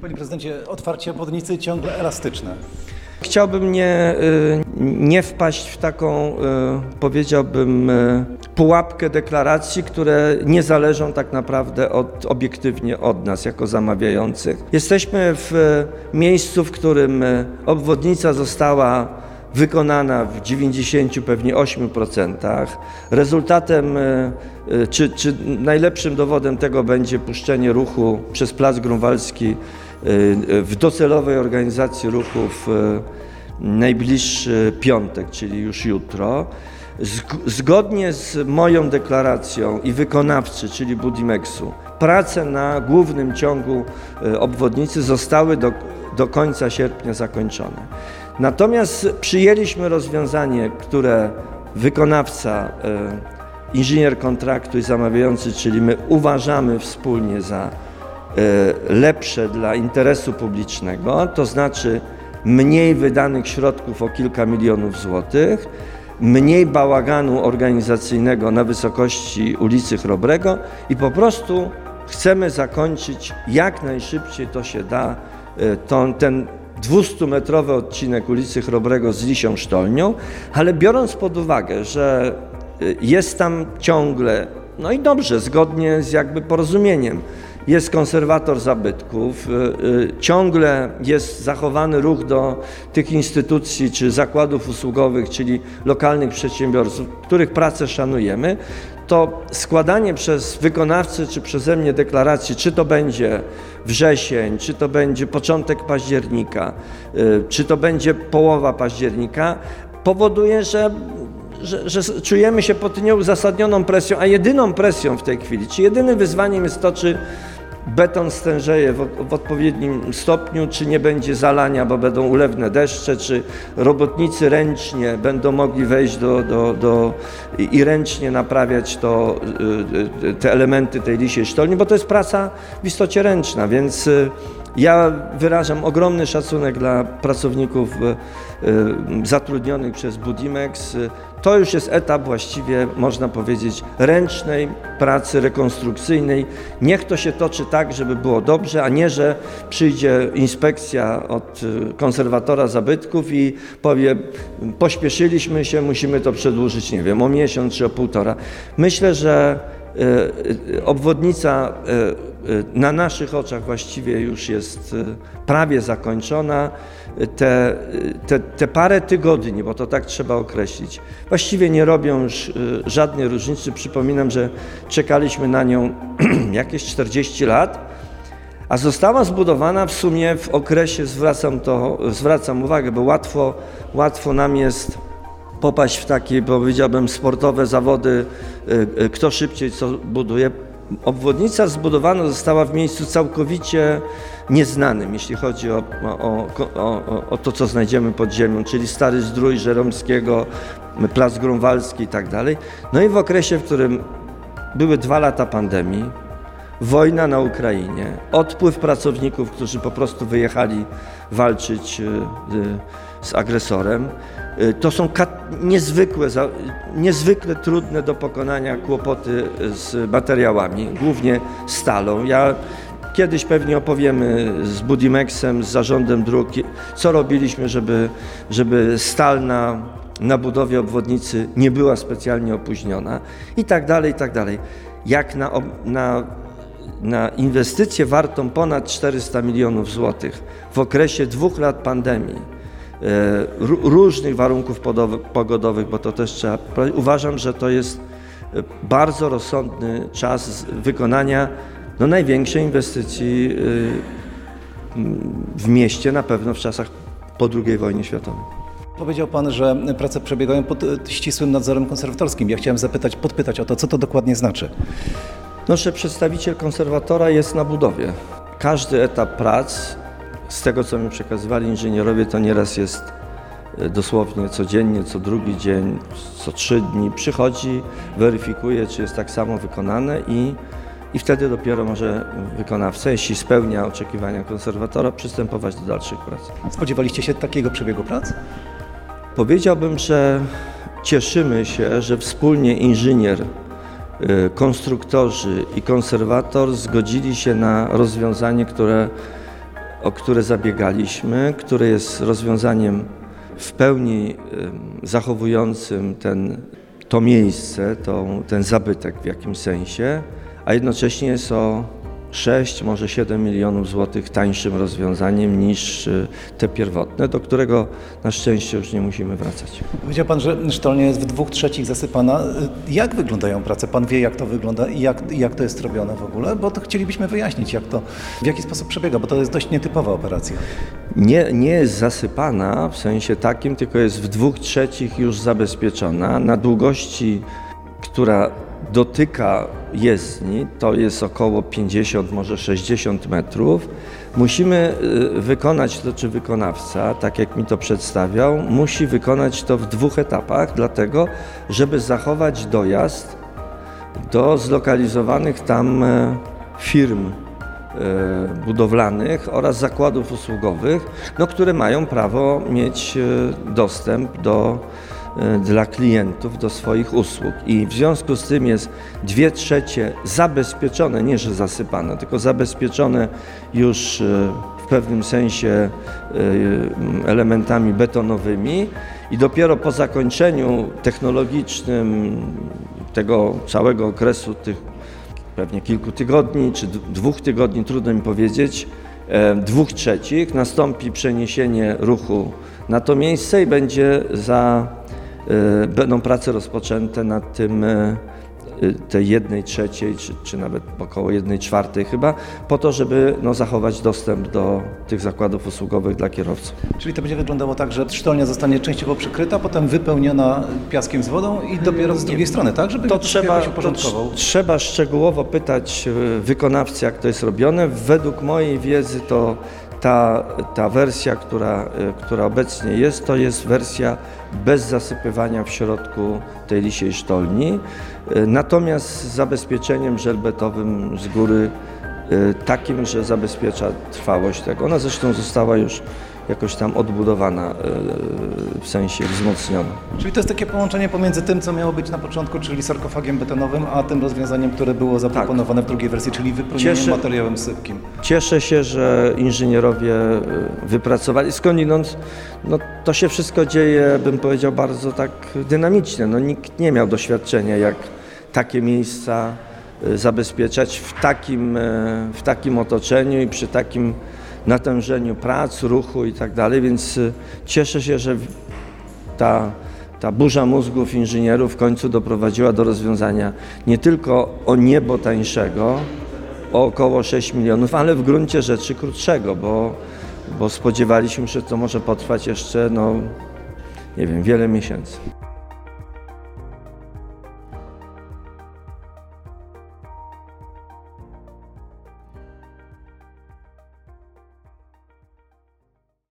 Panie prezydencie, otwarcie obwodnicy ciągle elastyczne. Chciałbym nie, y, nie wpaść w taką, y, powiedziałbym, y, pułapkę deklaracji, które nie zależą tak naprawdę od, obiektywnie od nas jako zamawiających. Jesteśmy w miejscu, w którym obwodnica została wykonana w 90 pewnie 8%. Rezultatem czy, czy najlepszym dowodem tego będzie puszczenie ruchu przez Plac Grunwaldzki w docelowej organizacji ruchu w najbliższy piątek, czyli już jutro. Zgodnie z moją deklaracją i wykonawcy, czyli Budimexu, prace na głównym ciągu e, obwodnicy zostały do, do końca sierpnia zakończone. Natomiast przyjęliśmy rozwiązanie, które wykonawca, inżynier kontraktu i zamawiający, czyli my uważamy wspólnie za lepsze dla interesu publicznego, to znaczy mniej wydanych środków o kilka milionów złotych, mniej bałaganu organizacyjnego na wysokości ulicy Chrobrego i po prostu chcemy zakończyć jak najszybciej to się da e, ten 200-metrowy odcinek ulicy Chrobrego z Lisią Sztolnią, ale biorąc pod uwagę, że e, jest tam ciągle, no i dobrze, zgodnie z jakby porozumieniem, jest konserwator zabytków, y, y, ciągle jest zachowany ruch do tych instytucji czy zakładów usługowych, czyli lokalnych przedsiębiorców, których pracę szanujemy, to składanie przez wykonawcę czy przeze mnie deklaracji, czy to będzie wrzesień, czy to będzie początek października, y, czy to będzie połowa października, powoduje, że że, że, czujemy się pod nieuzasadnioną presją, a jedyną presją w tej chwili, czy jedynym wyzwaniem jest to, czy beton stężeje w, w, odpowiednim stopniu, czy nie będzie zalania, bo będą ulewne deszcze, czy robotnicy ręcznie będą mogli wejść do, do, do i, ręcznie naprawiać to, y, y, te elementy tej lisiej sztolni, bo to jest praca w istocie ręczna, więc y, ja wyrażam ogromny szacunek dla pracowników zatrudnionych przez Budimex. To już jest etap właściwie, można powiedzieć, ręcznej pracy rekonstrukcyjnej. Niech to się toczy tak, żeby było dobrze, a nie, że przyjdzie inspekcja od y, konserwatora zabytków i powie, pośpieszyliśmy się, musimy to przedłużyć, nie wiem, o miesiąc czy o półtora. Myślę, że obwodnica na naszych oczach właściwie już jest prawie zakończona te, te, te parę tygodni, bo to tak trzeba określić, właściwie nie robią już żadnej różnicy. Przypominam, że czekaliśmy na nią jakieś 40 lat, a została zbudowana w sumie w okresie, zwracam, to, zwracam uwagę, bo łatwo, łatwo nam jest popaść w takie, powiedziałbym, sportowe zawody, y, y, kto szybciej co buduje. Obwodnica zbudowana została w miejscu całkowicie nieznanym, jeśli chodzi o, o, o, o, to, co znajdziemy pod ziemią, czyli Stary Zdrój Żeromskiego, Plac Grunwaldzki i tak dalej. No i w okresie, w którym były dwa lata pandemii, wojna na Ukrainie, odpływ pracowników, którzy po prostu wyjechali walczyć y, z agresorem, to są niezwykłe, niezwykle trudne do pokonania kłopoty z materiałami, głównie stalą. Ja Kiedyś pewnie opowiemy z Budimexem, z zarządem dróg, co robiliśmy, żeby, żeby stal na, na budowie obwodnicy nie była specjalnie opóźniona i tak dalej, i tak dalej. Jak na, na, na inwestycję wartą ponad 400 milionów złotych w okresie dwóch lat pandemii, różnych warunków pogodowych, bo to też trzeba. Uważam, że to jest e, bardzo rozsądny czas wykonania no, największej inwestycji y, w mieście na pewno w czasach po II wojnie światowej. Powiedział Pan, że prace przebiegają pod ścisłym nadzorem konserwatorskim. Ja chciałem zapytać, podpytać o to, co to dokładnie znaczy. No, że przedstawiciel konserwatora jest na budowie. Każdy etap prac, z tego co mi przekazywali inżynierowie, to nieraz jest y, dosłownie codziennie, co drugi dzień, co trzy dni przychodzi, weryfikuje, czy jest tak samo wykonane i i wtedy dopiero może wykonawca, jeśli spełnia oczekiwania konserwatora, przystępować do dalszych prac. Spodziewaliście się takiego przebiegu prac? Powiedziałbym, że cieszymy się, że wspólnie inżynier, y, konstruktorzy i konserwator zgodzili się na rozwiązanie, które o które zabiegaliśmy, które jest rozwiązaniem w pełni zachowującym ten, to miejsce, ten zabytek w jakimś sensie, a jednocześnie jest o 6, może 7 milionów złotych tańszym rozwiązaniem niż y, te pierwotne, do którego na szczęście już nie musimy wracać. Powiedział Pan, że sztolnia jest w dwóch trzecich zasypana. Jak wyglądają prace? Pan wie, jak to wygląda i jak, jak to jest robione w ogóle? Bo to chcielibyśmy wyjaśnić, jak to, w jaki sposób przebiega, bo to jest dość nietypowa operacja. Nie, nie jest zasypana w sensie takim, tylko jest w dwóch trzecich już zabezpieczona na długości, która dotyka jezdni, to jest około 50, może 60 metrów. Musimy y, wykonać to, czy wykonawca, tak jak mi to przedstawiał, musi wykonać to w dwóch etapach, dlatego, żeby zachować dojazd do zlokalizowanych tam e, firm e, budowlanych oraz zakładów usługowych, no, które mają prawo mieć e, dostęp do, dla klientów do swoich usług. I w związku z tym jest dwie trzecie zabezpieczone, nie że zasypane, tylko zabezpieczone już e, w pewnym sensie e, elementami betonowymi i dopiero po zakończeniu technologicznym tego całego okresu tych pewnie kilku tygodni czy dwóch tygodni, trudno mi powiedzieć, e, dwóch trzecich nastąpi przeniesienie ruchu na to miejsce i będzie za, będą prace rozpoczęte nad tym e, e, tej jednej trzeciej, czy, czy nawet około jednej czwartej chyba, po to, żeby no, zachować dostęp do tych zakładów usługowych dla kierowców. Czyli to będzie wyglądało tak, że sztolnia zostanie częściowo przykryta, potem wypełniona piaskiem z wodą i dopiero z drugiej strony, tak? Żeby To trzeba, jakoś to uporządkował. trz- trzeba szczegółowo pytać e, wykonawcy, jak to jest robione. Według mojej wiedzy to ta, ta wersja, która, e, która obecnie jest, to jest wersja bez zasypywania w środku tej lisiej sztolni, e, natomiast z zabezpieczeniem żelbetowym z góry takim, że zabezpiecza trwałość tego. Ona zresztą została już jakoś tam odbudowana, e, w sensie wzmocniona. Czyli to jest takie połączenie pomiędzy tym, co miało być na początku, czyli sarkofagiem betonowym, a tym rozwiązaniem, które było zaproponowane w drugiej wersji, czyli wypełnieniem Cieszy- materiałem sypkim. Cieszę się, że inżynierowie y, wypracowali. Skądinąd no, to się wszystko dzieje, bym powiedział, bardzo tak dynamicznie. No, nikt nie miał doświadczenia, jak takie miejsca y, zabezpieczać w takim, y, w takim otoczeniu i przy takim natężeniu prac, ruchu i tak dalej, więc y, cieszę się, że ta, ta burza mózgów inżynierów w końcu doprowadziła do rozwiązania nie tylko o niebo tańszego, o około 6 milionów, ale w gruncie rzeczy krótszego, bo, bo spodziewaliśmy się, że to może potrwać jeszcze, no, nie wiem, wiele miesięcy.